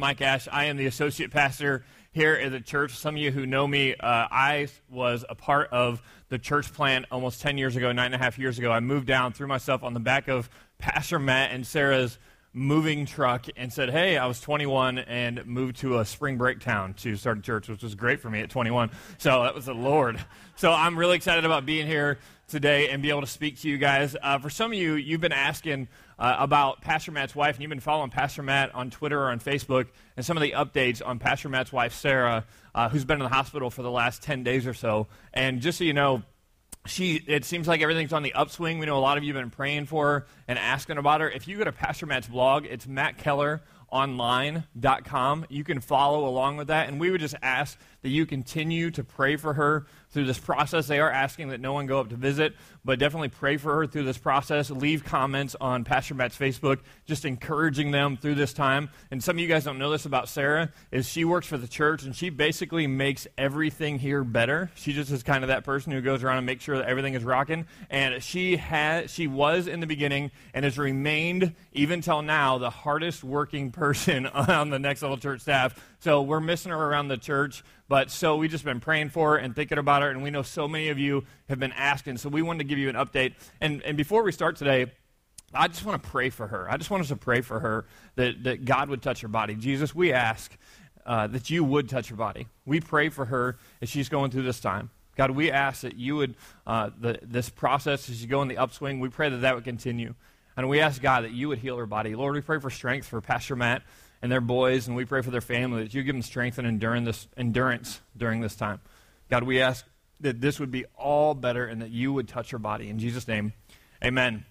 Mike Ash. I am the associate pastor here at the church. Some of you who know me, uh, I was a part of the church plant almost 10 years ago, nine and a half years ago. I moved down, threw myself on the back of Pastor Matt and Sarah's moving truck and said, Hey, I was 21 and moved to a spring break town to start a church, which was great for me at 21. So that was the Lord. So I'm really excited about being here today and be able to speak to you guys. Uh, for some of you, you've been asking uh, about Pastor Matt's wife, and you've been following Pastor Matt on Twitter or on Facebook, and some of the updates on Pastor Matt's wife, Sarah, uh, who's been in the hospital for the last 10 days or so. And just so you know, she it seems like everything's on the upswing. We know a lot of you have been praying for her and asking about her. If you go to Pastor Matt's blog, it's Matt Keller online.com. You can follow along with that. And we would just ask that you continue to pray for her through this process. They are asking that no one go up to visit, but definitely pray for her through this process. Leave comments on Pastor Matt's Facebook, just encouraging them through this time. And some of you guys don't know this about Sarah, is she works for the church and she basically makes everything here better. She just is kind of that person who goes around and makes sure that everything is rocking. And she had she was in the beginning and has remained even till now the hardest working person on the next level church staff. So we're missing her around the church. But so we've just been praying for her and thinking about her, and we know so many of you have been asking. So we wanted to give you an update. And, and before we start today, I just want to pray for her. I just want us to pray for her that, that God would touch her body. Jesus, we ask uh, that you would touch her body. We pray for her as she's going through this time. God, we ask that you would, uh, the, this process as you go in the upswing, we pray that that would continue. And we ask, God, that you would heal her body. Lord, we pray for strength for Pastor Matt and their boys, and we pray for their family that you give them strength and endurance, endurance during this time. God, we ask that this would be all better and that you would touch her body. In Jesus' name, amen.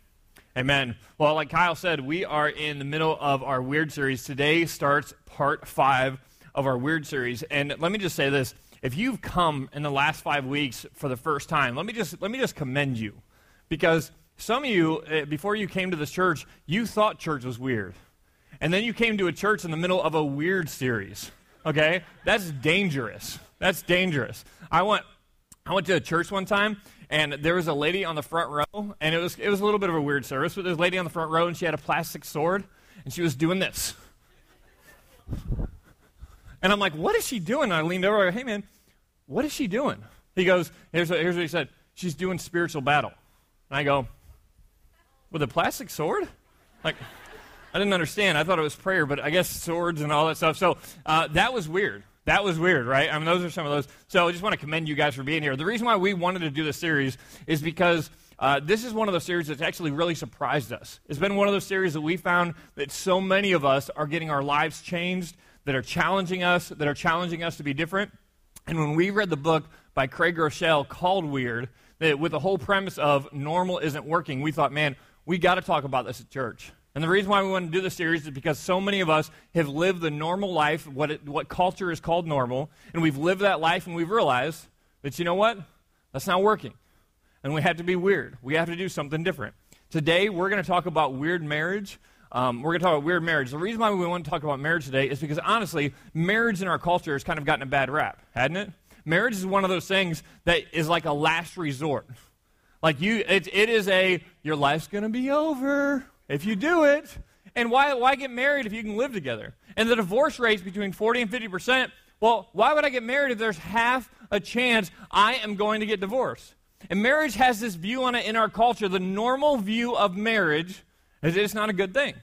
Amen. Well, like Kyle said, we are in the middle of our Weird series. Today starts part five of our Weird series. And let me just say this. If you've come in the last five weeks for the first time, let me just, let me just commend you. Because some of you, eh, before you came to this church, you thought church was weird and then you came to a church in the middle of a weird series. Okay? That's dangerous. That's dangerous. I went I went to a church one time and there was a lady on the front row and it was it was a little bit of a weird service, but there was a lady on the front row and she had a plastic sword and she was doing this. And I'm like, what is she doing? And I leaned over, I go, hey man, what is she doing? He goes, here's what, here's what he said. She's doing spiritual battle. And I go, with a plastic sword? Like I didn't understand. I thought it was prayer, but I guess swords and all that stuff. So uh, that was weird. That was weird, right? I mean, those are some of those. So I just want to commend you guys for being here. The reason why we wanted to do this series is because uh, this is one of those series that's actually really surprised us. It's been one of those series that we found that so many of us are getting our lives changed, that are challenging us, that are challenging us to be different. And when we read the book by Craig Groeschel called Weird, that with the whole premise of normal isn't working, we thought, man, we got to talk about this at church. And the reason why we want to do this series is because so many of us have lived the normal life, what, it, what culture is called normal, and we've lived that life and we've realized that, you know what? That's not working. And we have to be weird. We have to do something different. Today, we're going to talk about weird marriage. Um, we're going to talk about weird marriage. The reason why we want to talk about marriage today is because, honestly, marriage in our culture has kind of gotten a bad rap, hadn't it? Marriage is one of those things that is like a last resort. Like you, it, it is a, your life's going to be over if you do it. And why, why get married if you can live together? And the divorce rate's between 40 and 50%. Well, why would I get married if there's half a chance I am going to get divorced? And marriage has this view on it in our culture. The normal view of marriage is it's not a good thing.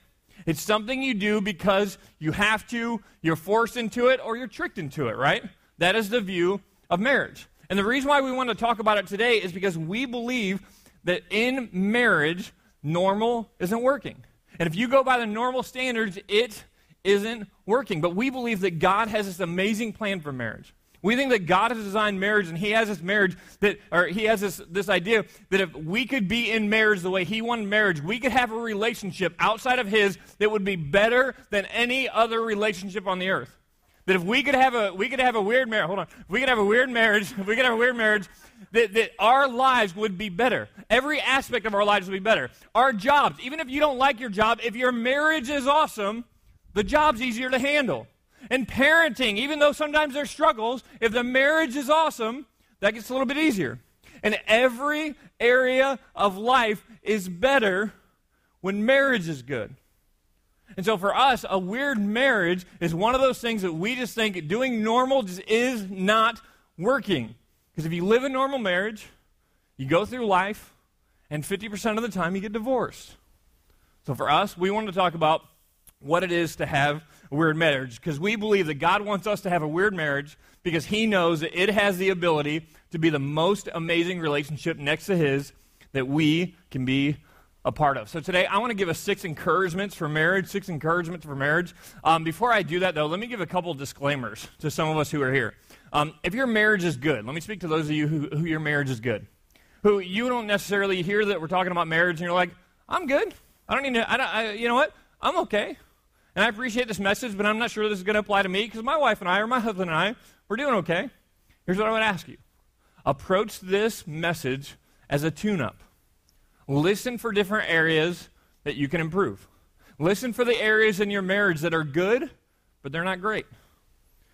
It's something you do because you have to, you're forced into it, or you're tricked into it, right? That is the view of marriage. And the reason why we want to talk about it today is because we believe that in marriage, normal isn't working. And if you go by the normal standards, it isn't working. But we believe that God has this amazing plan for marriage. We think that God has designed marriage and He has this marriage that, or He has this, this idea that if we could be in marriage the way He wanted marriage, we could have a relationship outside of His that would be better than any other relationship on the earth. That if we could have a we could have a weird marriage, hold on, if we could have a weird marriage, if we could have a weird marriage, that, that our lives would be better. Every aspect of our lives would be better. Our jobs, even if you don't like your job, if your marriage is awesome, the job's easier to handle. And parenting, even though sometimes there's struggles, if the marriage is awesome, that gets a little bit easier. And every area of life is better when marriage is good. And so for us, a weird marriage is one of those things that we just think doing normal just is not working. Because if you live a normal marriage, you go through life, and 50% of the time you get divorced. So for us, we want to talk about what it is to have a weird marriage because we believe that God wants us to have a weird marriage because He knows that it has the ability to be the most amazing relationship next to His that we can be a part of. So today, I want to give us six encouragements for marriage, six encouragements for marriage. Um, before I do that, though, let me give a couple disclaimers to some of us who are here. Um, if your marriage is good, let me speak to those of you who, who your marriage is good, who you don't necessarily hear that we're talking about marriage, and you're like, I'm good. I don't need to, I don't, I, you know what? I'm okay. And I appreciate this message, but I'm not sure this is going to apply to me because my wife and I, or my husband and I, we're doing okay. Here's what I would ask you approach this message as a tune up. Listen for different areas that you can improve. Listen for the areas in your marriage that are good, but they're not great.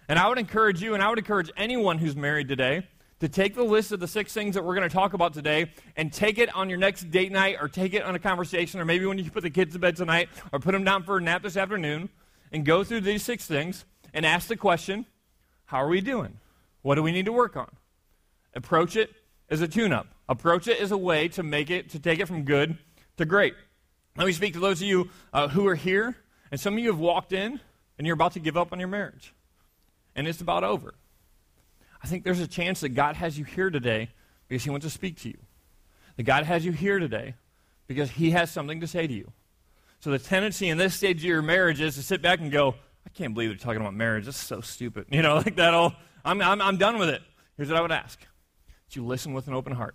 And I would encourage you, and I would encourage anyone who's married today, to take the list of the six things that we're going to talk about today and take it on your next date night or take it on a conversation or maybe when you put the kids to bed tonight or put them down for a nap this afternoon and go through these six things and ask the question how are we doing? What do we need to work on? Approach it as a tune up. Approach it as a way to make it, to take it from good to great. Let me speak to those of you uh, who are here, and some of you have walked in and you're about to give up on your marriage, and it's about over. I think there's a chance that God has you here today because He wants to speak to you. That God has you here today because He has something to say to you. So the tendency in this stage of your marriage is to sit back and go, I can't believe they're talking about marriage. That's so stupid. You know, like that all, I'm, I'm, I'm done with it. Here's what I would ask. That you listen with an open heart.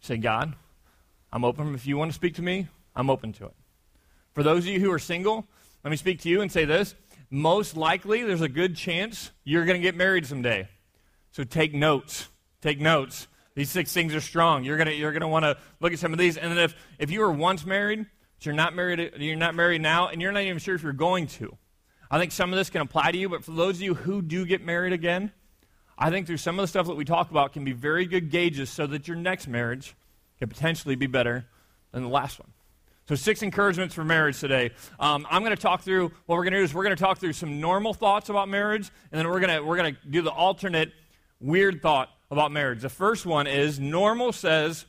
Say, God, I'm open. If you want to speak to me, I'm open to it. For those of you who are single, let me speak to you and say this. Most likely, there's a good chance you're going to get married someday. So take notes. Take notes. These six things are strong. You're gonna you're gonna want to look at some of these. And then if if you were once married, but you're not married you're not married now, and you're not even sure if you're going to, I think some of this can apply to you. But for those of you who do get married again, I think through some of the stuff that we talk about can be very good gauges so that your next marriage can potentially be better than the last one. So, six encouragements for marriage today. Um, I'm going to talk through what we're going to do is we're going to talk through some normal thoughts about marriage, and then we're going to we're going to do the alternate weird thought about marriage. The first one is normal says,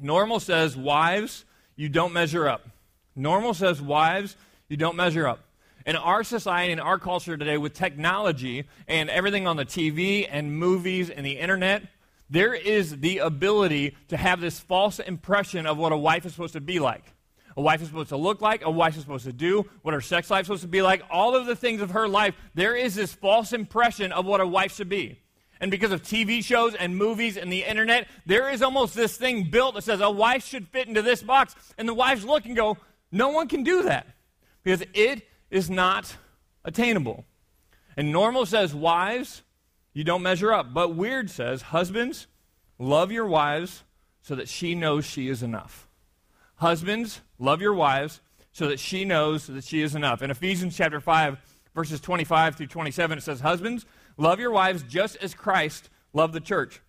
normal says, wives, you don't measure up. Normal says, wives, you don't measure up. In our society, in our culture today, with technology and everything on the TV and movies and the internet, there is the ability to have this false impression of what a wife is supposed to be like. A wife is supposed to look like, a wife is supposed to do, what her sex life is supposed to be like, all of the things of her life, there is this false impression of what a wife should be and because of TV shows and movies and the internet, there is almost this thing built that says a wife should fit into this box. And the wives look and go, no one can do that because it is not attainable. And normal says, wives, you don't measure up. But weird says, husbands, love your wives so that she knows she is enough. Husbands, love your wives so that she knows that she is enough. In Ephesians chapter 5, verses 25 through 27, it says, Husbands, Love your wives just as Christ loved the church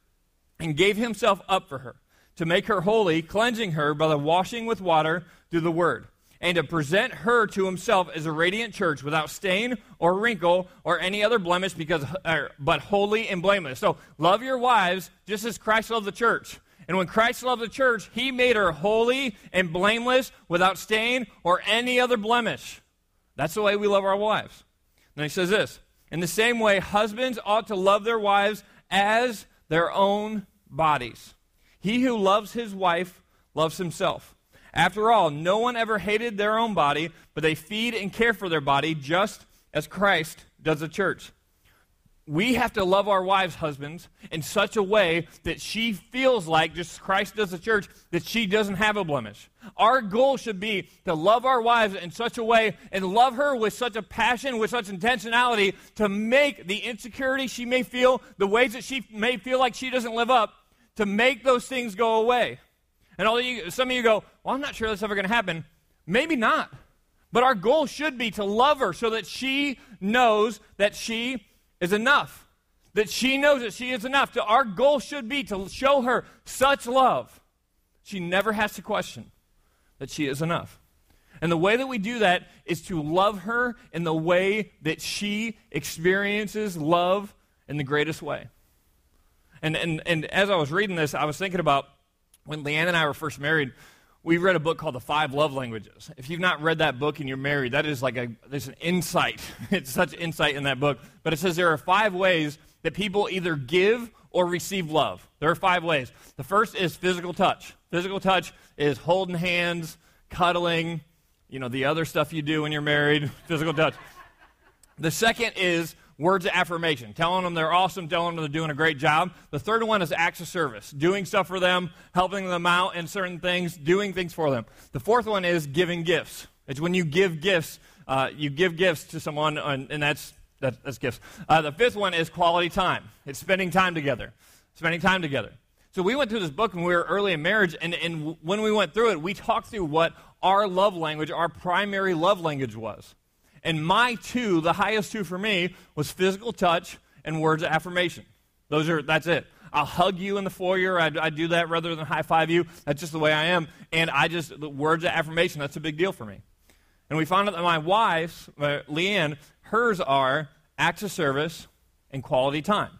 and gave himself up for her to make her holy, cleansing her by the washing with water through the word, and to present her to himself as a radiant church without stain or wrinkle or any other blemish, because, er, but holy and blameless. So love your wives just as Christ loved the church. And when Christ loved the church, he made her holy and blameless without stain or any other blemish. That's the way we love our wives. And he says this in the same way, husbands ought to love their wives as their own bodies. He who loves his wife loves himself. After all, no one ever hated their own body, but they feed and care for their body just as Christ does the church we have to love our wives, husbands, in such a way that she feels like, just Christ does the church, that she doesn't have a blemish. Our goal should be to love our wives in such a way and love her with such a passion, with such intentionality to make the insecurity she may feel, the ways that she may feel like she doesn't live up, to make those things go away. And all you, some of you go, well, I'm not sure that's ever going to happen. Maybe not. But our goal should be to love her so that she knows that she is enough. That she knows that she is enough. Our goal should be to show her such love. She never has to question that she is enough. And the way that we do that is to love her in the way that she experiences love in the greatest way. And, and, and as I was reading this, I was thinking about when Leanne and I were first married, we read a book called The Five Love Languages. If you've not read that book and you're married, that is like a, there's an insight. it's such insight in that book. But it says there are five ways that people either give or receive love. There are five ways. The first is physical touch. Physical touch is holding hands, cuddling, you know, the other stuff you do when you're married, physical touch. The second is words of affirmation, telling them they're awesome, telling them they're doing a great job. The third one is acts of service, doing stuff for them, helping them out in certain things, doing things for them. The fourth one is giving gifts. It's when you give gifts, uh, you give gifts to someone, and that's, that, that's gifts. Uh, the fifth one is quality time. It's spending time together. Spending time together. So we went through this book when we were early in marriage, and, and when we went through it, we talked through what our love language, our primary love language was. And my two, the highest two for me, was physical touch and words of affirmation. Those are, that's it. I'll hug you in the foyer. I, I do that rather than high five you. That's just the way I am. And I just, the words of affirmation, that's a big deal for me. And we found out that my wife's, uh, Leanne, hers are acts of service and quality time.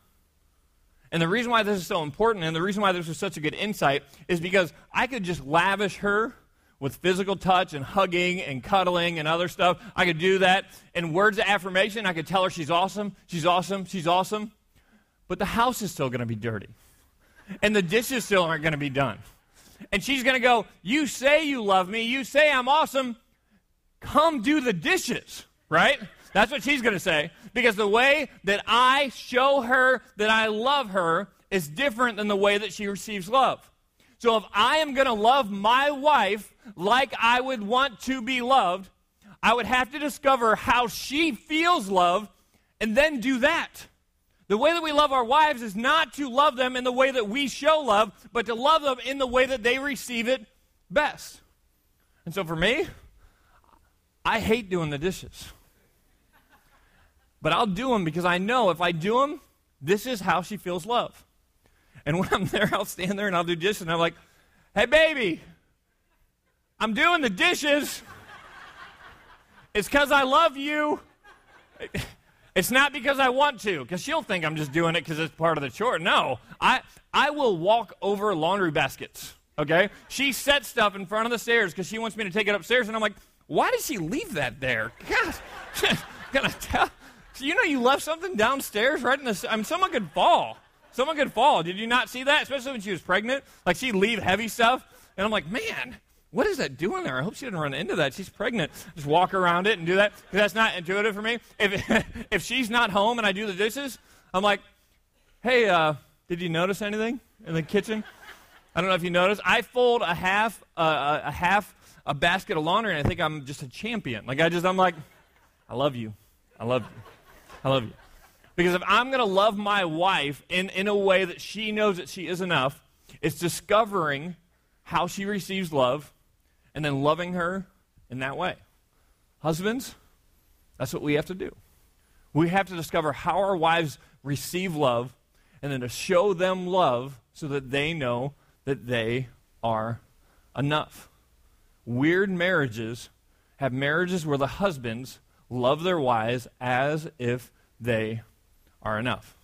And the reason why this is so important and the reason why this was such a good insight is because I could just lavish her with physical touch and hugging and cuddling and other stuff. I could do that. And words of affirmation, I could tell her she's awesome, she's awesome, she's awesome. But the house is still going to be dirty. And the dishes still aren't going to be done. And she's going to go, You say you love me, you say I'm awesome, come do the dishes, right? That's what she's going to say. Because the way that I show her that I love her is different than the way that she receives love. So if I am going to love my wife like I would want to be loved, I would have to discover how she feels love and then do that. The way that we love our wives is not to love them in the way that we show love, but to love them in the way that they receive it best. And so for me, I hate doing the dishes. But I'll do them because I know if I do them, this is how she feels love. And when I'm there, I'll stand there and I'll do dishes, and I'm like, hey, baby, I'm doing the dishes. It's because I love you. It's not because I want to, because she'll think I'm just doing it because it's part of the chore. No, I, I will walk over laundry baskets, okay? She sets stuff in front of the stairs because she wants me to take it upstairs, and I'm like, why did she leave that there? God, gonna tell. So you know you left something downstairs right in the. I mean, someone could fall. Someone could fall. Did you not see that? Especially when she was pregnant. Like she'd leave heavy stuff, and I'm like, man, what is that doing there? I hope she didn't run into that. She's pregnant. Just walk around it and do that. That's not intuitive for me. If if she's not home and I do the dishes, I'm like, hey, uh, did you notice anything in the kitchen? I don't know if you noticed. I fold a half uh, a half a basket of laundry, and I think I'm just a champion. Like I just I'm like, I love you. I love you. I love you. Because if I'm going to love my wife in, in a way that she knows that she is enough, it's discovering how she receives love and then loving her in that way. Husbands, that's what we have to do. We have to discover how our wives receive love and then to show them love so that they know that they are enough. Weird marriages have marriages where the husbands love their wives as if they are enough.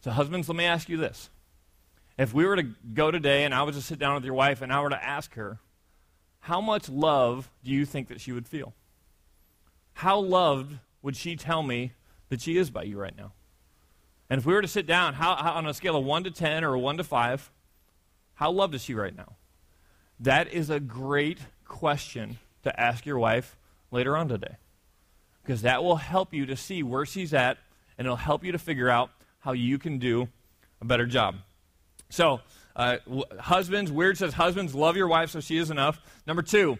So, husbands, let me ask you this. If we were to go today and I was to sit down with your wife and I were to ask her, how much love do you think that she would feel? How loved would she tell me that she is by you right now? And if we were to sit down, how, how, on a scale of 1 to 10 or 1 to 5, how loved is she right now? That is a great question to ask your wife later on today because that will help you to see where she's at and it'll help you to figure out how you can do a better job. So, uh, husbands, Weird says, husbands, love your wife so she is enough. Number two,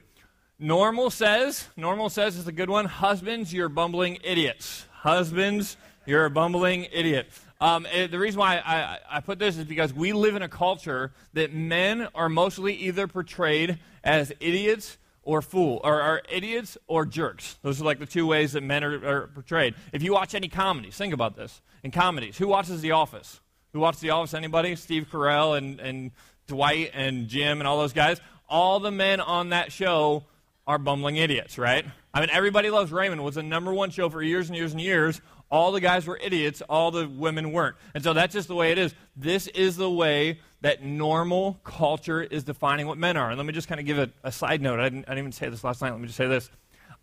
normal says, normal says is a good one, husbands, you're bumbling idiots. Husbands, you're a bumbling idiot. Um, it, the reason why I, I put this is because we live in a culture that men are mostly either portrayed as idiots or fool, or, are idiots or jerks. Those are like the two ways that men are, are, portrayed. If you watch any comedies, think about this. In comedies, who watches The Office? Who watches The Office? Anybody? Steve Carell and, and Dwight and Jim and all those guys? All the men on that show are bumbling idiots, right? I mean, everybody loves Raymond was the number one show for years and years and years. All the guys were idiots, all the women weren't. And so that's just the way it is. This is the way that normal culture is defining what men are. And let me just kind of give a, a side note. I didn't, I didn't even say this last night. Let me just say this.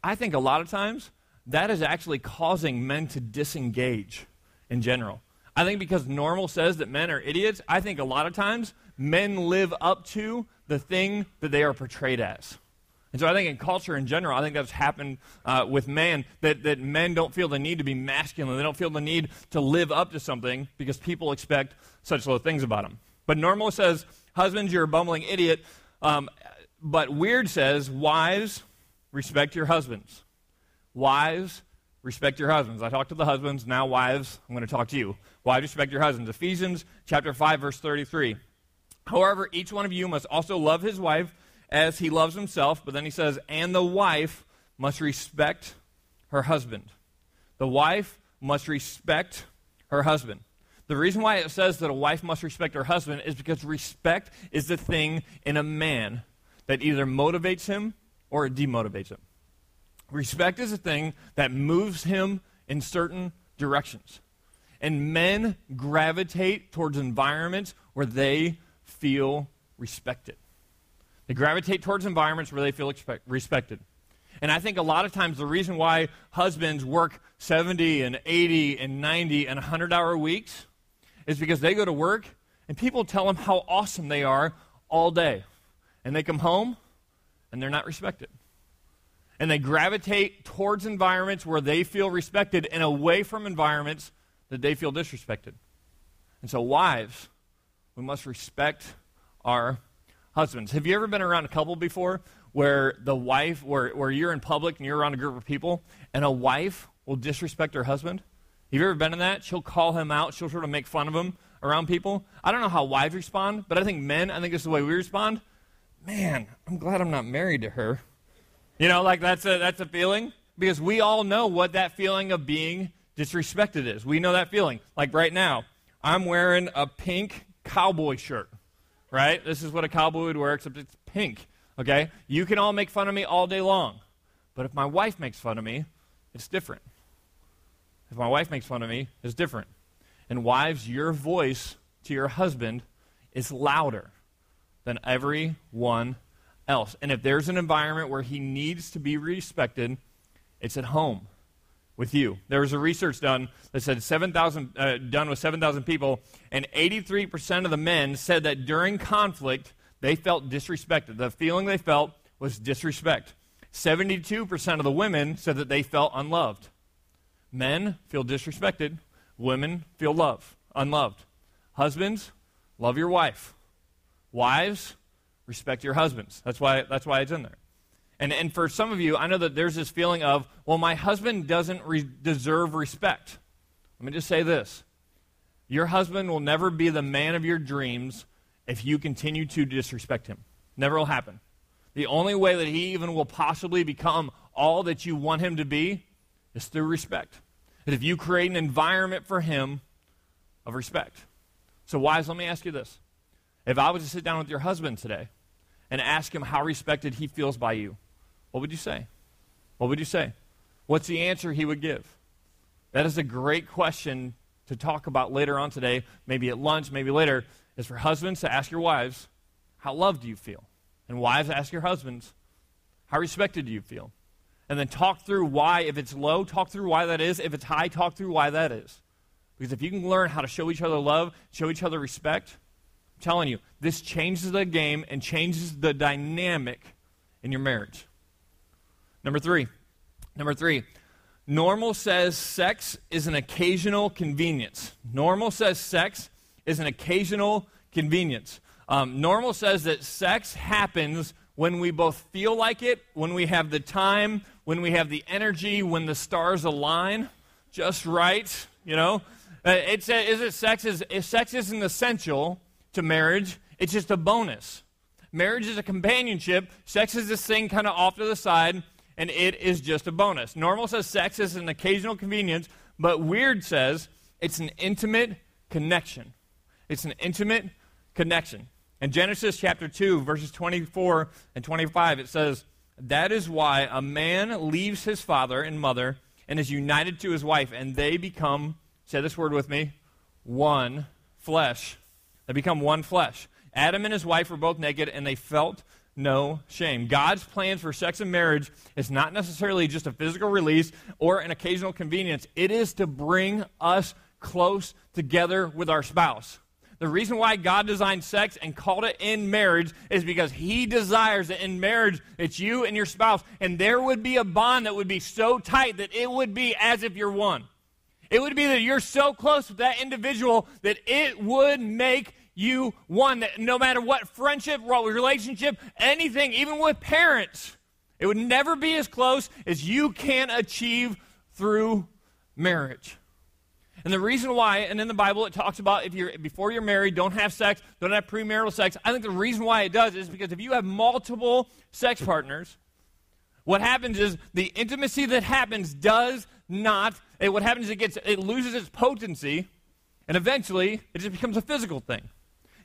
I think a lot of times that is actually causing men to disengage in general. I think because normal says that men are idiots, I think a lot of times men live up to the thing that they are portrayed as. And so I think in culture in general, I think that's happened uh, with men, that, that men don't feel the need to be masculine. They don't feel the need to live up to something because people expect such low things about them. But normal says, husbands, you're a bumbling idiot. Um, but weird says, wives, respect your husbands. Wives, respect your husbands. I talked to the husbands, now wives, I'm going to talk to you. Wives, respect your husbands. Ephesians chapter 5, verse 33. However, each one of you must also love his wife as he loves himself. But then he says, and the wife must respect her husband. The wife must respect her husband. The reason why it says that a wife must respect her husband is because respect is the thing in a man that either motivates him or demotivates him. Respect is a thing that moves him in certain directions. And men gravitate towards environments where they feel respected. They gravitate towards environments where they feel expect, respected. And I think a lot of times the reason why husbands work 70 and 80 and 90 and 100 hour weeks is because they go to work and people tell them how awesome they are all day. And they come home and they're not respected. And they gravitate towards environments where they feel respected and away from environments that they feel disrespected. And so, wives, we must respect our husbands. Have you ever been around a couple before where the wife, where, where you're in public and you're around a group of people, and a wife will disrespect her husband? Have you ever been in that? She'll call him out. She'll sort of make fun of him around people. I don't know how wives respond, but I think men, I think this is the way we respond. Man, I'm glad I'm not married to her. You know, like that's a, that's a feeling because we all know what that feeling of being disrespected is. We know that feeling. Like right now, I'm wearing a pink cowboy shirt right? This is what a cowboy would wear, except it's pink, okay? You can all make fun of me all day long. But if my wife makes fun of me, it's different. If my wife makes fun of me, it's different. And wives, your voice to your husband is louder than everyone else. And if there's an environment where he needs to be respected, it's at home with you. There was a research done that said 7,000 uh, done with 7,000 people, and 83% of the men said that during conflict they felt disrespected. The feeling they felt was disrespect. 72% of the women said that they felt unloved. Men feel disrespected. Women feel love, unloved. Husbands, love your wife. Wives, respect your husbands. That's why, that's why it's in there. And, and for some of you, I know that there's this feeling of, well, my husband doesn't re- deserve respect. Let me just say this your husband will never be the man of your dreams if you continue to disrespect him. Never will happen. The only way that he even will possibly become all that you want him to be is through respect. And if you create an environment for him of respect. So, wives, let me ask you this. If I was to sit down with your husband today and ask him how respected he feels by you, what would you say? What would you say? What's the answer he would give? That is a great question to talk about later on today, maybe at lunch, maybe later, is for husbands to ask your wives, how loved do you feel? And wives ask your husbands, how respected do you feel? And then talk through why, if it's low, talk through why that is. If it's high, talk through why that is. Because if you can learn how to show each other love, show each other respect, I'm telling you, this changes the game and changes the dynamic in your marriage. Number three. Number three. Normal says sex is an occasional convenience. Normal says sex is an occasional convenience. Um, normal says that sex happens when we both feel like it, when we have the time, when we have the energy, when the stars align just right. You know, uh, it's a, is it sex is if sex isn't essential to marriage, it's just a bonus. Marriage is a companionship. Sex is this thing kind of off to the side and it is just a bonus. Normal says sex is an occasional convenience, but weird says it's an intimate connection. It's an intimate connection. In Genesis chapter 2, verses 24 and 25, it says, That is why a man leaves his father and mother and is united to his wife, and they become, say this word with me, one flesh. They become one flesh. Adam and his wife were both naked, and they felt no shame. God's plans for sex and marriage is not necessarily just a physical release or an occasional convenience, it is to bring us close together with our spouse. The reason why God designed sex and called it in marriage is because He desires that in marriage it's you and your spouse, and there would be a bond that would be so tight that it would be as if you're one. It would be that you're so close with that individual that it would make you one. That no matter what friendship, what relationship, anything, even with parents, it would never be as close as you can achieve through marriage. And the reason why, and in the Bible it talks about if you're before you're married, don't have sex, don't have premarital sex. I think the reason why it does is because if you have multiple sex partners, what happens is the intimacy that happens does not. It, what happens is it gets it loses its potency, and eventually it just becomes a physical thing,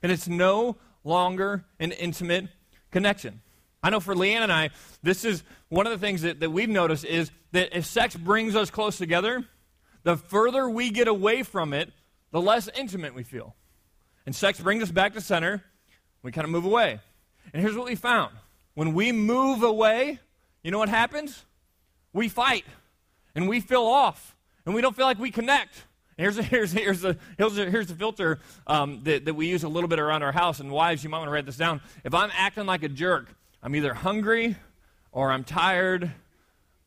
and it's no longer an intimate connection. I know for Leanne and I, this is one of the things that, that we've noticed is that if sex brings us close together, the further we get away from it, the less intimate we feel. And sex brings us back to center. We kind of move away. And here's what we found when we move away, you know what happens? We fight and we feel off and we don't feel like we connect. Here's a, here's, here's, the, here's, a, here's the filter um, that, that we use a little bit around our house. And wives, you might want to write this down. If I'm acting like a jerk, I'm either hungry or I'm tired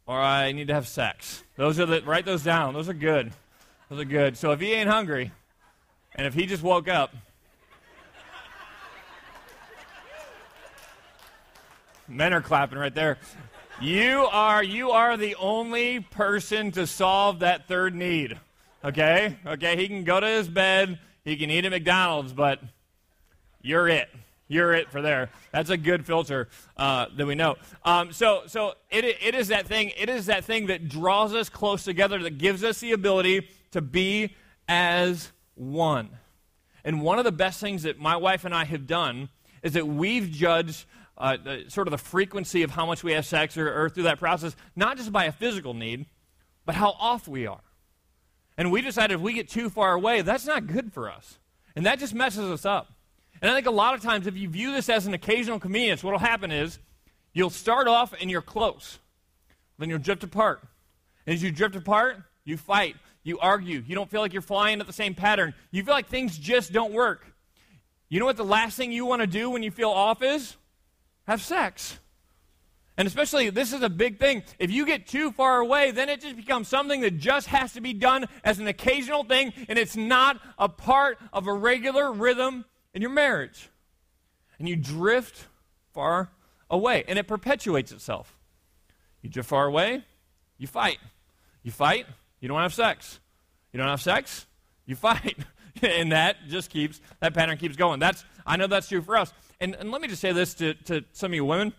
or I need to have sex. Those are the, write those down. Those are good. Those are good. So if he ain't hungry, and if he just woke up, men are clapping right there. You are you are the only person to solve that third need. Okay? Okay, he can go to his bed, he can eat at McDonald's, but you're it. You're it for there. That's a good filter uh, that we know. Um, so, so it, it is that thing. It is that thing that draws us close together, that gives us the ability to be as one. And one of the best things that my wife and I have done is that we've judged uh, the, sort of the frequency of how much we have sex or, or through that process, not just by a physical need, but how off we are. And we decided if we get too far away, that's not good for us. And that just messes us up. And I think a lot of times, if you view this as an occasional convenience, what will happen is you'll start off and you're close. Then you'll drift apart. And as you drift apart, you fight, you argue, you don't feel like you're flying at the same pattern. You feel like things just don't work. You know what the last thing you want to do when you feel off is? Have sex. And especially, this is a big thing. If you get too far away, then it just becomes something that just has to be done as an occasional thing, and it's not a part of a regular rhythm in your marriage. And you drift far away, and it perpetuates itself. You drift far away, you fight. You fight, you don't have sex. You don't have sex, you fight. and that just keeps, that pattern keeps going. That's, I know that's true for us. And, and let me just say this to, to some of you women.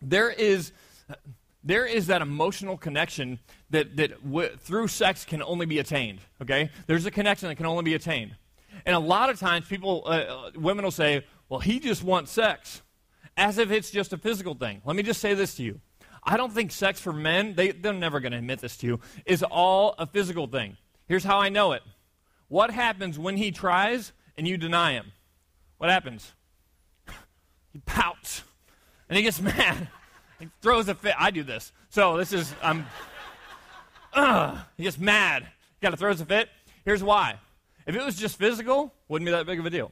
There is, there is that emotional connection that, that w- through sex can only be attained, okay? There's a connection that can only be attained. And a lot of times, people, uh, uh, women will say, well, he just wants sex, as if it's just a physical thing. Let me just say this to you. I don't think sex for men, they, they're never going to admit this to you, is all a physical thing. Here's how I know it. What happens when he tries and you deny him? What happens? He pouts and he gets mad. He throws a fit. I do this. So this is, I'm, uh, he gets mad. Got to throw a fit. Here's why. If it was just physical, wouldn't be that big of a deal.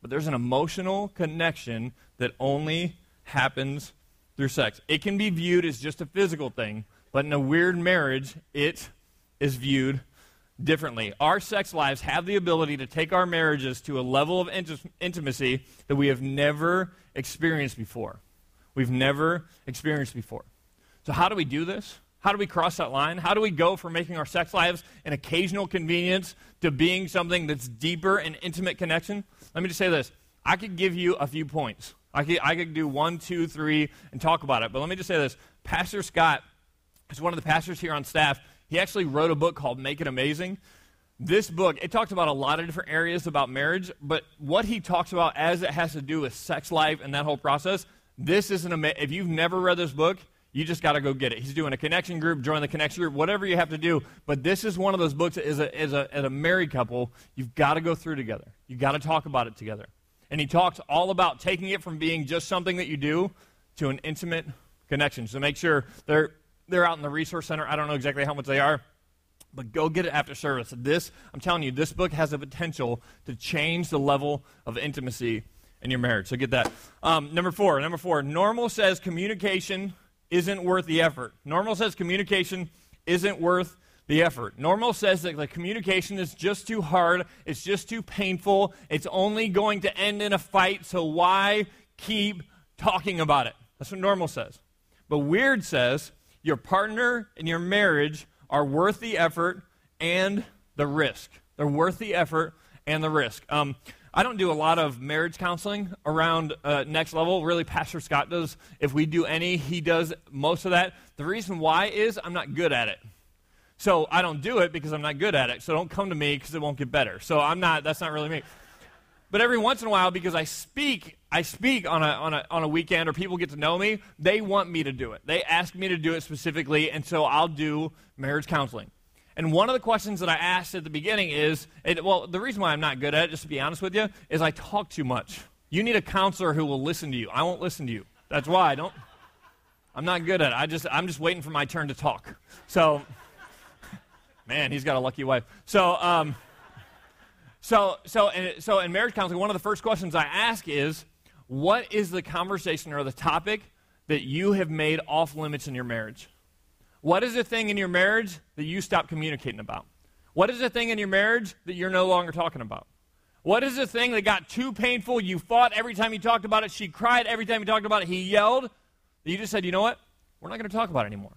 But there's an emotional connection that only happens through sex. It can be viewed as just a physical thing, but in a weird marriage, it is viewed differently. Our sex lives have the ability to take our marriages to a level of int- intimacy that we have never experienced before. We've never experienced before. So, how do we do this? How do we cross that line? How do we go from making our sex lives an occasional convenience to being something that's deeper and intimate connection? Let me just say this. I could give you a few points. I could, I could do one, two, three, and talk about it. But let me just say this. Pastor Scott is one of the pastors here on staff. He actually wrote a book called Make It Amazing. This book, it talks about a lot of different areas about marriage, but what he talks about as it has to do with sex life and that whole process, This is an ama- if you've never read this book, you just got to go get it. He's doing a connection group, join the connection group, whatever you have to do. But this is one of those books that as a, as a, as a married couple, you've got to go through together. You've got to talk about it together. And he talks all about taking it from being just something that you do to an intimate connection. So make sure they're, they're out in the resource center. I don't know exactly how much they are, but go get it after service. This, I'm telling you, this book has the potential to change the level of intimacy in your marriage. So get that. Um, number four, number four, normal says communication isn't worth the effort. Normal says communication isn't worth the effort. Normal says that the communication is just too hard, it's just too painful, it's only going to end in a fight, so why keep talking about it? That's what normal says. But weird says your partner and your marriage are worth the effort and the risk. They're worth the effort and the risk. Um, I don't do a lot of marriage counseling around uh, next level. Really, Pastor Scott does. If we do any, he does most of that. The reason why is I'm not good at it. So I don't do it because I'm not good at it. So don't come to me because it won't get better. So I'm not, that's not really me. But every once in a while, because I speak, I speak on a, on, a, on a weekend or people get to know me, they want me to do it. They ask me to do it specifically, and so I'll do marriage counseling. And one of the questions that I asked at the beginning is it, well, the reason why I'm not good at it, just to be honest with you, is I talk too much. You need a counselor who will listen to you. I won't listen to you. That's why I don't. I'm not good at it. I just, I'm just waiting for my turn to talk. So, Man, he's got a lucky wife. So, um, so, so, and, so in marriage counseling, one of the first questions I ask is, what is the conversation or the topic that you have made off limits in your marriage? What is the thing in your marriage that you stop communicating about? What is the thing in your marriage that you're no longer talking about? What is the thing that got too painful? You fought every time you talked about it. She cried every time you talked about it. He yelled. You just said, you know what? We're not going to talk about it anymore.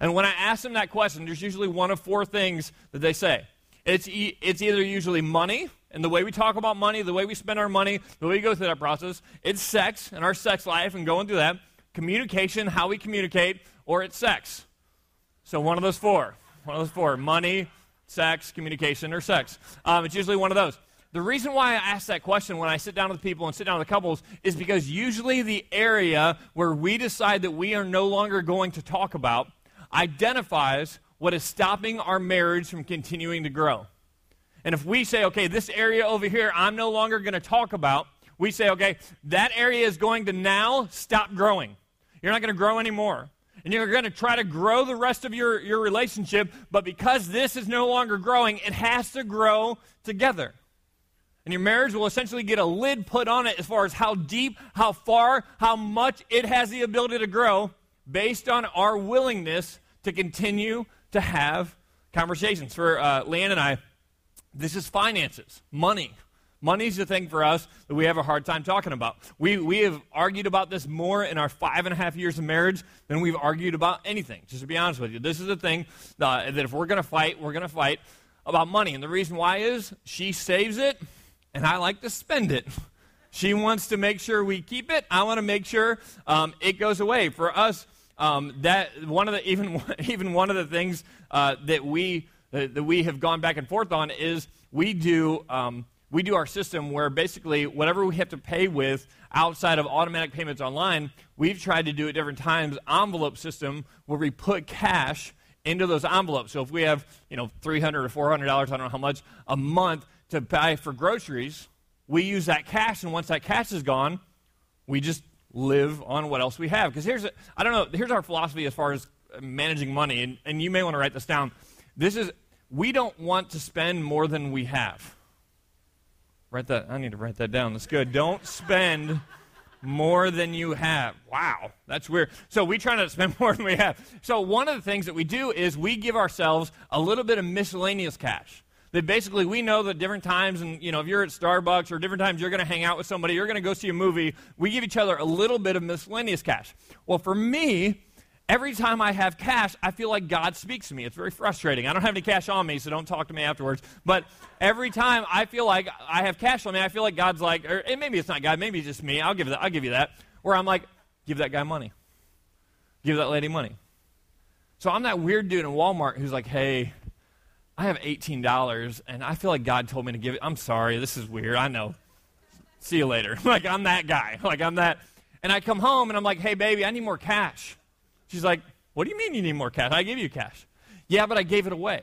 And when I ask them that question, there's usually one of four things that they say. It's, e- it's either usually money, and the way we talk about money, the way we spend our money, the way we go through that process. It's sex and our sex life and going through that. Communication, how we communicate, or it's sex. So one of those four. One of those four money, sex, communication, or sex. Um, it's usually one of those. The reason why I ask that question when I sit down with people and sit down with couples is because usually the area where we decide that we are no longer going to talk about identifies what is stopping our marriage from continuing to grow. And if we say, okay, this area over here, I'm no longer going to talk about, we say, okay, that area is going to now stop growing. You're not going to grow anymore. And you're going to try to grow the rest of your, your relationship, but because this is no longer growing, it has to grow together. And your marriage will essentially get a lid put on it as far as how deep, how far, how much it has the ability to grow based on our willingness to continue to have conversations. For uh, Leanne and I, this is finances, money. Money's the thing for us that we have a hard time talking about. We, we have argued about this more in our five and a half years of marriage than we've argued about anything, just to be honest with you. This is the thing uh, that if we're going to fight, we're going to fight about money. And the reason why is she saves it, and I like to spend it. She wants to make sure we keep it. I want to make sure um, it goes away. For us, um, that one of the even even one of the things uh, that we uh, that we have gone back and forth on is we do um, we do our system where basically whatever we have to pay with outside of automatic payments online, we've tried to do at different times envelope system where we put cash into those envelopes. So if we have you know three hundred or four hundred dollars, I don't know how much a month to buy for groceries, we use that cash, and once that cash is gone, we just live on what else we have. Because here's, I don't know, here's our philosophy as far as managing money, and, and you may want to write this down. This is, we don't want to spend more than we have. Write that, I need to write that down. That's good. Don't spend more than you have. Wow, that's weird. So we try not to spend more than we have. So one of the things that we do is we give ourselves a little bit of miscellaneous cash that basically we know that different times, and you know, if you're at Starbucks or different times you're going to hang out with somebody, you're going to go see a movie, we give each other a little bit of miscellaneous cash. Well, for me, every time I have cash, I feel like God speaks to me. It's very frustrating. I don't have any cash on me, so don't talk to me afterwards. But every time I feel like I have cash on me, I feel like God's like, or maybe it's not God, maybe it's just me. I'll give that. I'll give you that. Where I'm like, give that guy money, give that lady money. So I'm that weird dude in Walmart who's like, hey, I have $18 and I feel like God told me to give it. I'm sorry, this is weird. I know. See you later. like, I'm that guy. Like, I'm that. And I come home and I'm like, hey, baby, I need more cash. She's like, what do you mean you need more cash? I gave you cash. Yeah, but I gave it away.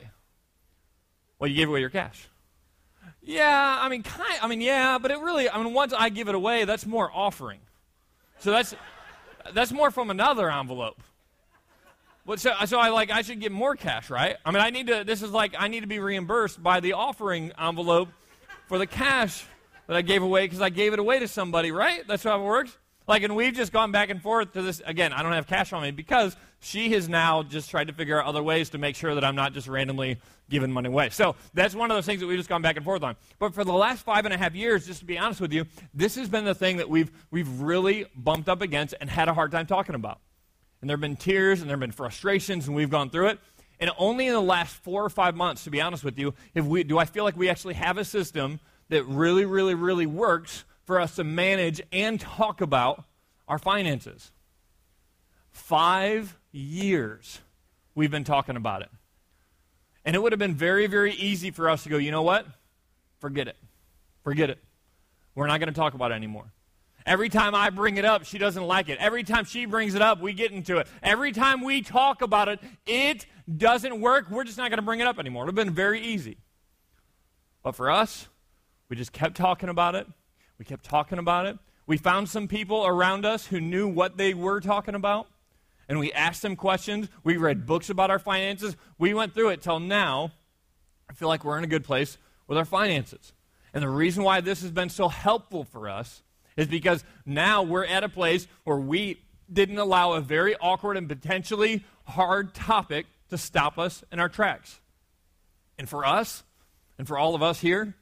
Well, you gave away your cash. Yeah, I mean, kind. I mean, yeah, but it really. I mean, once I give it away, that's more offering. So that's that's more from another envelope. But so, so I like I should get more cash, right? I mean, I need to. This is like I need to be reimbursed by the offering envelope for the cash that I gave away because I gave it away to somebody, right? That's how it works. Like, and we've just gone back and forth to this. Again, I don't have cash on me because she has now just tried to figure out other ways to make sure that I'm not just randomly giving money away. So that's one of those things that we've just gone back and forth on. But for the last five and a half years, just to be honest with you, this has been the thing that we've, we've really bumped up against and had a hard time talking about. And there have been tears and there have been frustrations, and we've gone through it. And only in the last four or five months, to be honest with you, we, do I feel like we actually have a system that really, really, really works for us to manage and talk about our finances. Five years we've been talking about it. And it would have been very, very easy for us to go, you know what? Forget it. Forget it. We're not going to talk about it anymore. Every time I bring it up, she doesn't like it. Every time she brings it up, we get into it. Every time we talk about it, it doesn't work. We're just not going to bring it up anymore. It would have been very easy. But for us, we just kept talking about it. We kept talking about it. We found some people around us who knew what they were talking about, and we asked them questions. We read books about our finances. We went through it till now. I feel like we're in a good place with our finances. And the reason why this has been so helpful for us is because now we're at a place where we didn't allow a very awkward and potentially hard topic to stop us in our tracks. And for us, and for all of us here,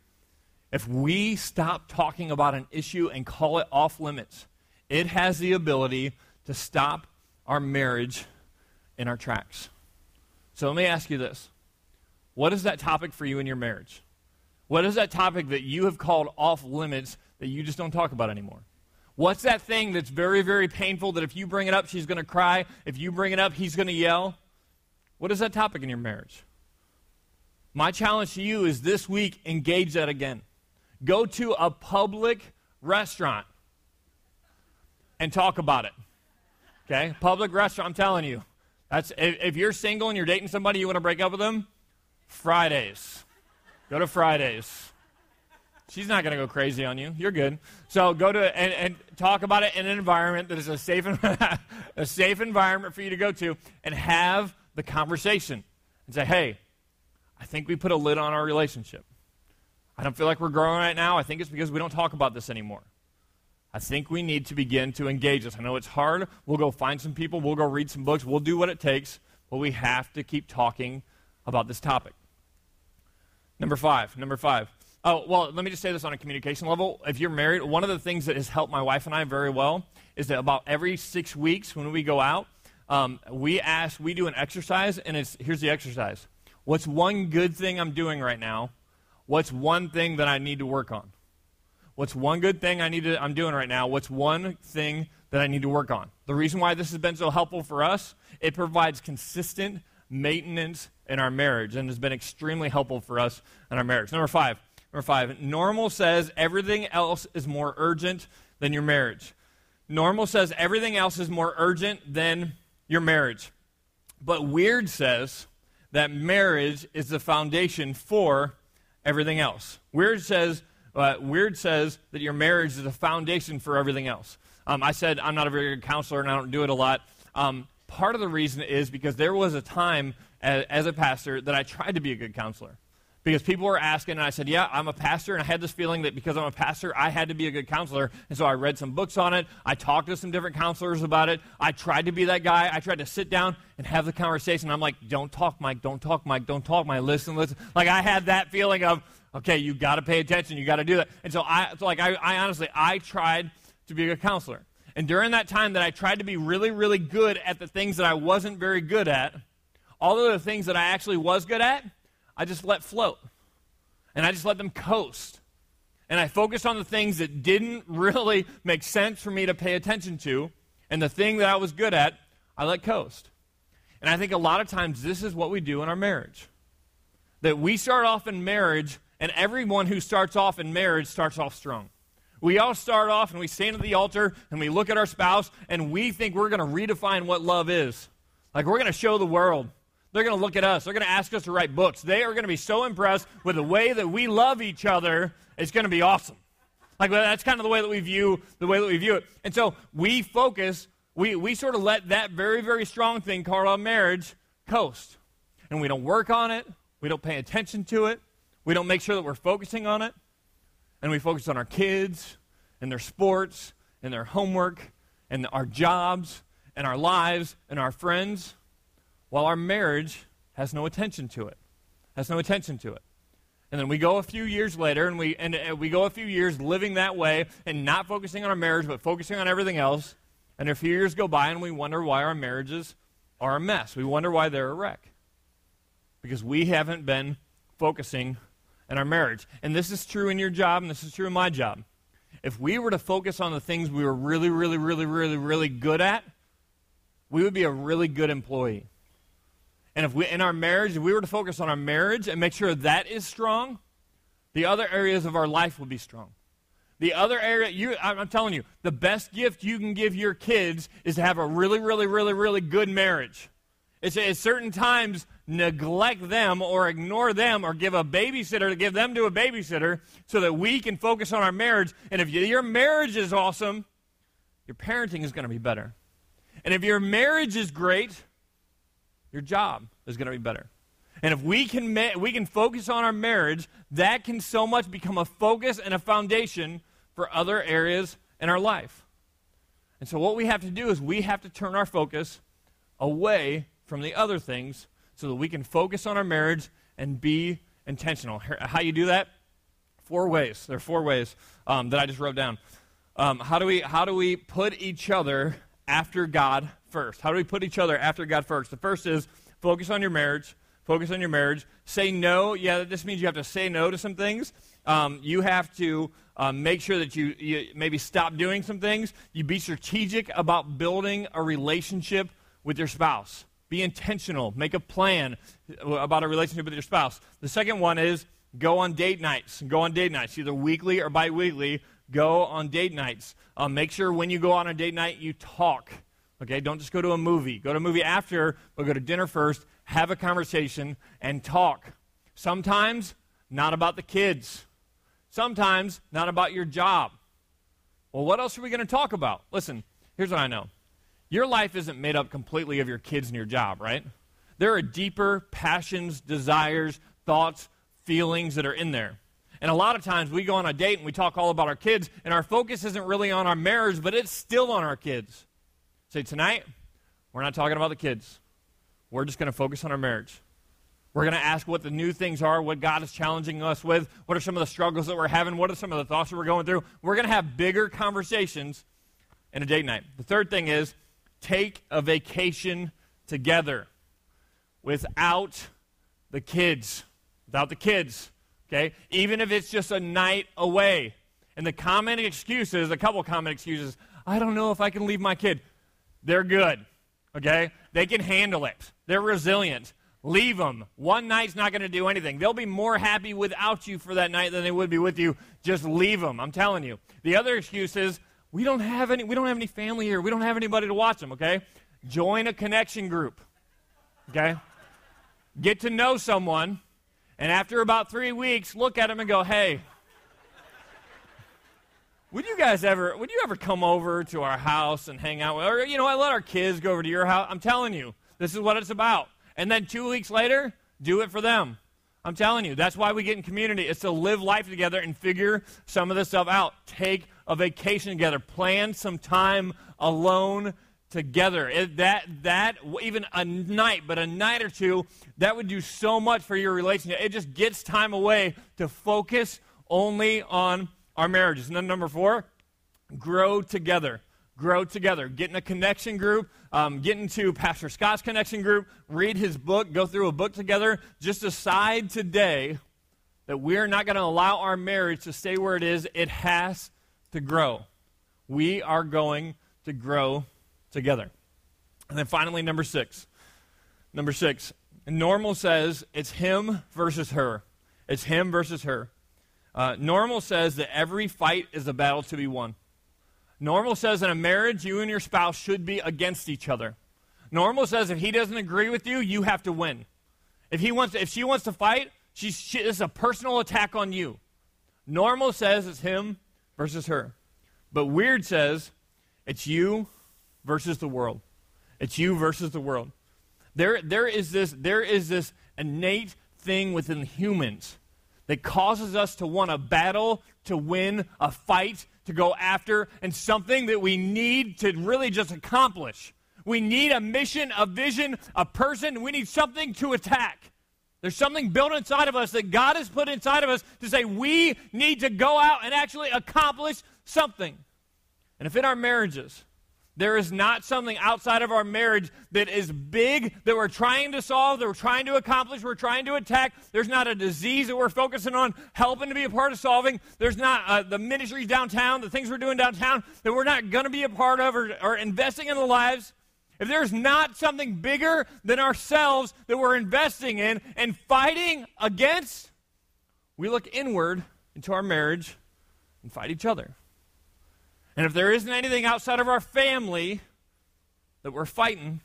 if we stop talking about an issue and call it off limits, it has the ability to stop our marriage in our tracks. So let me ask you this What is that topic for you in your marriage? What is that topic that you have called off limits that you just don't talk about anymore? What's that thing that's very, very painful that if you bring it up, she's going to cry? If you bring it up, he's going to yell? What is that topic in your marriage? My challenge to you is this week, engage that again. Go to a public restaurant and talk about it. Okay? Public restaurant, I'm telling you. That's if, if you're single and you're dating somebody you want to break up with them, Fridays. Go to Fridays. She's not going to go crazy on you. You're good. So go to and, and talk about it in an environment that is a safe a safe environment for you to go to and have the conversation and say, "Hey, I think we put a lid on our relationship. I don't feel like we're growing right now. I think it's because we don't talk about this anymore. I think we need to begin to engage this. I know it's hard. We'll go find some people. We'll go read some books. We'll do what it takes. But we have to keep talking about this topic. Number five. Number five. Oh, well, let me just say this on a communication level. If you're married, one of the things that has helped my wife and I very well is that about every six weeks when we go out, um, we ask, we do an exercise, and it's here's the exercise. What's one good thing I'm doing right now What's one thing that I need to work on? What's one good thing I need to, I'm doing right now? What's one thing that I need to work on? The reason why this has been so helpful for us, it provides consistent maintenance in our marriage and has been extremely helpful for us in our marriage. Number five. Number five. Normal says everything else is more urgent than your marriage. Normal says everything else is more urgent than your marriage. But weird says that marriage is the foundation for everything else. Weird says, uh, Weird says that your marriage is the foundation for everything else. Um, I said I'm not a very good counselor and I don't do it a lot. Um, part of the reason is because there was a time as, as a pastor that I tried to be a good counselor because people were asking, and I said, Yeah, I'm a pastor, and I had this feeling that because I'm a pastor, I had to be a good counselor. And so I read some books on it. I talked to some different counselors about it. I tried to be that guy. I tried to sit down and have the conversation. I'm like, Don't talk, Mike. Don't talk, Mike. Don't talk, Mike. Listen, listen. Like I had that feeling of, okay, you got to pay attention. You got to do that. And so I, so like, I, I honestly, I tried to be a good counselor. And during that time that I tried to be really, really good at the things that I wasn't very good at, all of the things that I actually was good at, I just let float. And I just let them coast. And I focused on the things that didn't really make sense for me to pay attention to. And the thing that I was good at, I let coast. And I think a lot of times this is what we do in our marriage. That we start off in marriage, and everyone who starts off in marriage starts off strong. We all start off and we stand at the altar and we look at our spouse and we think we're going to redefine what love is. Like we're going to show the world. They're going to look at us. They're going to ask us to write books. They are going to be so impressed with the way that we love each other. It's going to be awesome. Like that's kind of the way that we view the way that we view it. And so we focus, we, we sort of let that very, very strong thing called marriage coast. And we don't work on it. We don't pay attention to it. We don't make sure that we're focusing on it and we focus on our kids and their sports and their homework and our jobs and our lives and our friends, while our marriage has no attention to it. Has no attention to it. And then we go a few years later and we, and, and we go a few years living that way and not focusing on our marriage but focusing on everything else. And a few years go by and we wonder why our marriages are a mess. We wonder why they're a wreck. Because we haven't been focusing in our marriage. And this is true in your job, and this is true in my job. If we were to focus on the things we were really, really, really, really, really good at, we would be a really good employee. And if we, in our marriage, if we were to focus on our marriage and make sure that is strong, the other areas of our life will be strong. The other area, you, I'm telling you, the best gift you can give your kids is to have a really, really, really, really good marriage. It's at certain times neglect them or ignore them or give a babysitter to give them to a babysitter so that we can focus on our marriage. And if your marriage is awesome, your parenting is going to be better. And if your marriage is great, your job is going to be better. And if we can, ma- we can focus on our marriage, that can so much become a focus and a foundation for other areas in our life. And so, what we have to do is we have to turn our focus away from the other things so that we can focus on our marriage and be intentional. How you do that? Four ways. There are four ways um, that I just wrote down. Um, how do we how do we put each other after God first? How do we put each other after God first? The first is focus on your marriage. Focus on your marriage. Say no. Yeah, this means you have to say no to some things. Um, you have to um, make sure that you, you maybe stop doing some things. You be strategic about building a relationship with your spouse. Be intentional. Make a plan about a relationship with your spouse. The second one is go on date nights. Go on date nights, either weekly or bi weekly. Go on date nights. Um, make sure when you go on a date night, you talk. Okay, don't just go to a movie. Go to a movie after, but go to dinner first, have a conversation, and talk. Sometimes, not about the kids. Sometimes, not about your job. Well, what else are we going to talk about? Listen, here's what I know your life isn't made up completely of your kids and your job, right? There are deeper passions, desires, thoughts, feelings that are in there. And a lot of times we go on a date and we talk all about our kids, and our focus isn't really on our marriage, but it's still on our kids. Say, tonight, we're not talking about the kids. We're just going to focus on our marriage. We're going to ask what the new things are, what God is challenging us with, what are some of the struggles that we're having, what are some of the thoughts that we're going through. We're going to have bigger conversations in a date night. The third thing is take a vacation together without the kids. Without the kids, okay? Even if it's just a night away. And the common excuses, a couple common excuses, I don't know if I can leave my kid. They're good, okay? They can handle it. They're resilient. Leave them. One night's not going to do anything. They'll be more happy without you for that night than they would be with you. Just leave them. I'm telling you. The other excuse is, we don't have any we don't have any family here. We don't have anybody to watch them, okay? Join a connection group. Okay? Get to know someone and after about 3 weeks look at them and go, "Hey, would you guys ever would you ever come over to our house and hang out or you know, I let our kids go over to your house. I'm telling you, this is what it's about. And then 2 weeks later, do it for them. I'm telling you, that's why we get in community. It's to live life together and figure some of this stuff out. Take a vacation together. Plan some time alone together. It, that, that, even a night, but a night or two, that would do so much for your relationship. It just gets time away to focus only on our marriages. And then number four, grow together grow together. Get in a connection group, um, get into Pastor Scott's connection group, read his book, go through a book together. Just decide today that we're not going to allow our marriage to stay where it is. It has to grow. We are going to grow together. And then finally, number six. Number six. Normal says it's him versus her. It's him versus her. Uh, normal says that every fight is a battle to be won. Normal says in a marriage, you and your spouse should be against each other. Normal says if he doesn't agree with you, you have to win. If he wants, to, if she wants to fight, she's, she, it's a personal attack on you. Normal says it's him versus her, but weird says it's you versus the world. It's you versus the world. There, there is this, there is this innate thing within humans that causes us to want a battle, to win, a fight, to go after, and something that we need to really just accomplish. We need a mission, a vision, a person. We need something to attack. There's something built inside of us that God has put inside of us to say we need to go out and actually accomplish something. And if in our marriages, there is not something outside of our marriage that is big that we're trying to solve, that we're trying to accomplish, we're trying to attack. There's not a disease that we're focusing on helping to be a part of solving. There's not uh, the ministries downtown, the things we're doing downtown that we're not going to be a part of or, or investing in the lives. If there's not something bigger than ourselves that we're investing in and fighting against, we look inward into our marriage and fight each other. And if there isn't anything outside of our family that we're fighting,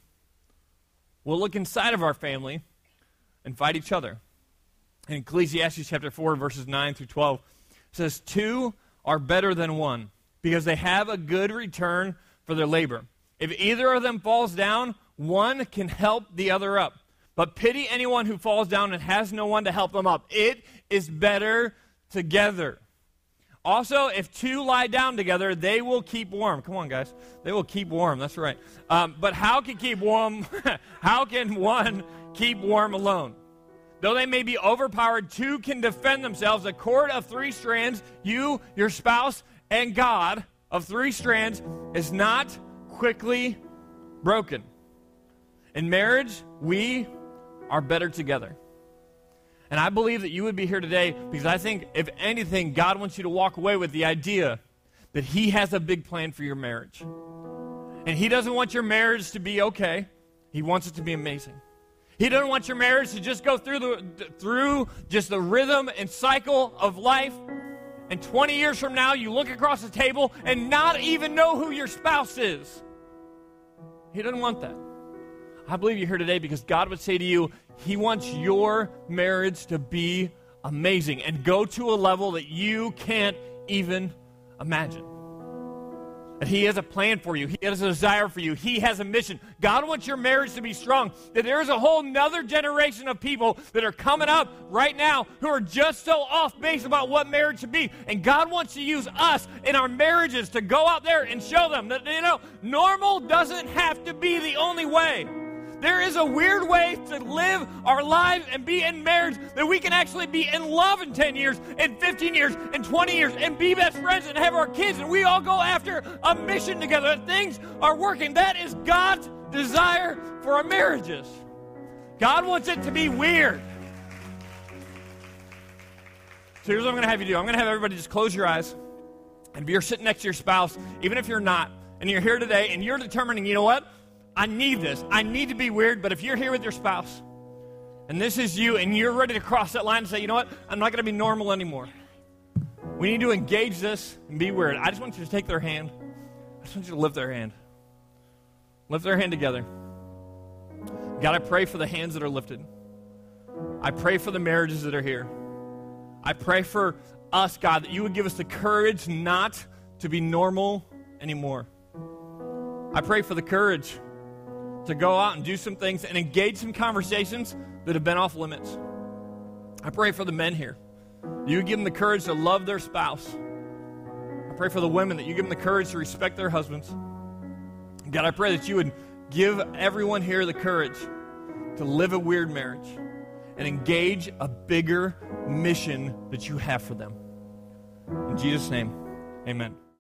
we'll look inside of our family and fight each other. In Ecclesiastes chapter 4, verses 9 through 12, says, Two are better than one, because they have a good return for their labor. If either of them falls down, one can help the other up. But pity anyone who falls down and has no one to help them up. It is better together. Also, if two lie down together, they will keep warm. Come on, guys. They will keep warm. That's right. Um, but how can keep warm? how can one keep warm alone? Though they may be overpowered, two can defend themselves. A cord of three strands, you, your spouse, and God, of three strands, is not quickly broken. In marriage, we are better together. And I believe that you would be here today because I think, if anything, God wants you to walk away with the idea that He has a big plan for your marriage. And He doesn't want your marriage to be okay, He wants it to be amazing. He doesn't want your marriage to just go through, the, through just the rhythm and cycle of life. And 20 years from now, you look across the table and not even know who your spouse is. He doesn't want that. I believe you're here today because God would say to you, He wants your marriage to be amazing and go to a level that you can't even imagine. That He has a plan for you, He has a desire for you, He has a mission. God wants your marriage to be strong. That there is a whole nother generation of people that are coming up right now who are just so off base about what marriage should be. And God wants to use us in our marriages to go out there and show them that, you know, normal doesn't have to be the only way. There is a weird way to live our lives and be in marriage that we can actually be in love in 10 years, in 15 years, in 20 years, and be best friends and have our kids, and we all go after a mission together. Things are working. That is God's desire for our marriages. God wants it to be weird. So here's what I'm going to have you do I'm going to have everybody just close your eyes. And if you're sitting next to your spouse, even if you're not, and you're here today and you're determining, you know what? I need this. I need to be weird, but if you're here with your spouse and this is you and you're ready to cross that line and say, you know what, I'm not going to be normal anymore. We need to engage this and be weird. I just want you to take their hand. I just want you to lift their hand. Lift their hand together. God, I pray for the hands that are lifted. I pray for the marriages that are here. I pray for us, God, that you would give us the courage not to be normal anymore. I pray for the courage to go out and do some things and engage some conversations that have been off limits. I pray for the men here. You give them the courage to love their spouse. I pray for the women that you give them the courage to respect their husbands. God, I pray that you would give everyone here the courage to live a weird marriage and engage a bigger mission that you have for them. In Jesus' name, amen.